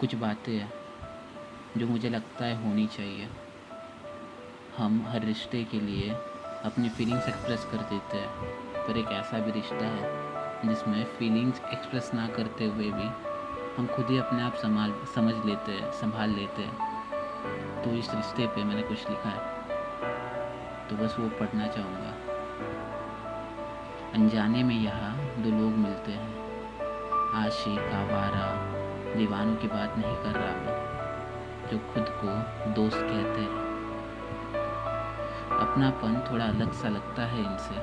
कुछ बातें हैं, जो मुझे लगता है होनी चाहिए। हम हर रिश्ते के लिए अपनी फीलिंग्स एक्सप्रेस कर देते हैं, पर एक ऐसा भी रिश्ता है, जिसमें फीलिंग्स एक्सप्रेस ना करते हुए भी हम खुद ही अपने आप संभाल, समझ लेते हैं, संभाल लेते हैं। तो इस रिश्ते पे मैंने कुछ लिखा है तो बस वो पढ़ना चाहूँगा। अनजाने में यहाँ दो लोग मिलते हैं, आशिक, आवारा दीवानों की बात नहीं कर रहा मैं, जो खुद को दोस्त कहते हैं। अपनापन थोड़ा अलग सा लगता है इनसे,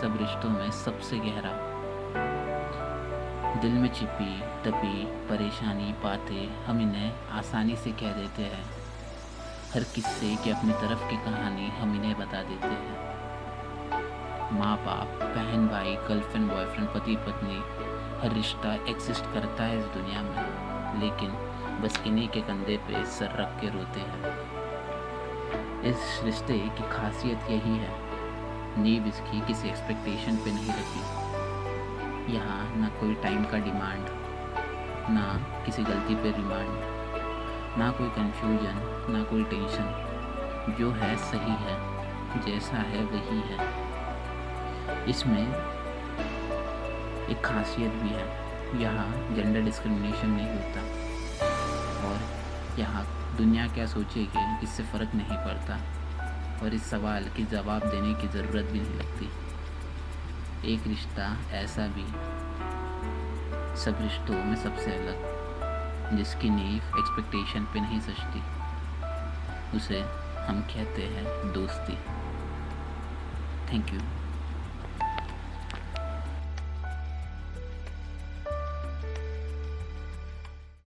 सब रिश्तों में सबसे गहरा। दिल में छिपी, तपी, परेशानी, बातें हम इन्हें आसानी से कह देते हैं। हर किस्से की अपनी तरफ़ की कहानी हम इन्हें बता देते हैं। माँ बाप बहन भाई गर्लफ्रेंड, बॉयफ्रेंड पति पत्नी हर रिश्ता एक्सिस्ट करता है इस दुनिया में, लेकिन बस इन्हीं के कंधे पे सर रख के रोते हैं। इस रिश्ते की खासियत यही है, नींव इसकी किसी एक्सपेक्टेशन पे नहीं रखी। यहाँ ना कोई टाइम का डिमांड ना किसी गलती पे रिमांड ना कोई कंफ्यूजन ना कोई टेंशन जो है सही है, जैसा है वही है। इसमें एक खासियत भी है, यहाँ जेंडर डिस्क्रिमिनेशन नहीं होता। और यहाँ दुनिया क्या सोचेगी इससे फ़र्क नहीं पड़ता और इस सवाल की जवाब देने की ज़रूरत भी नहीं लगती। एक रिश्ता ऐसा भी सब रिश्तों में सबसे अलग, जिसकी नींव एक्सपेक्टेशन पे नहीं सजती उसे हम कहते हैं दोस्ती। Thank you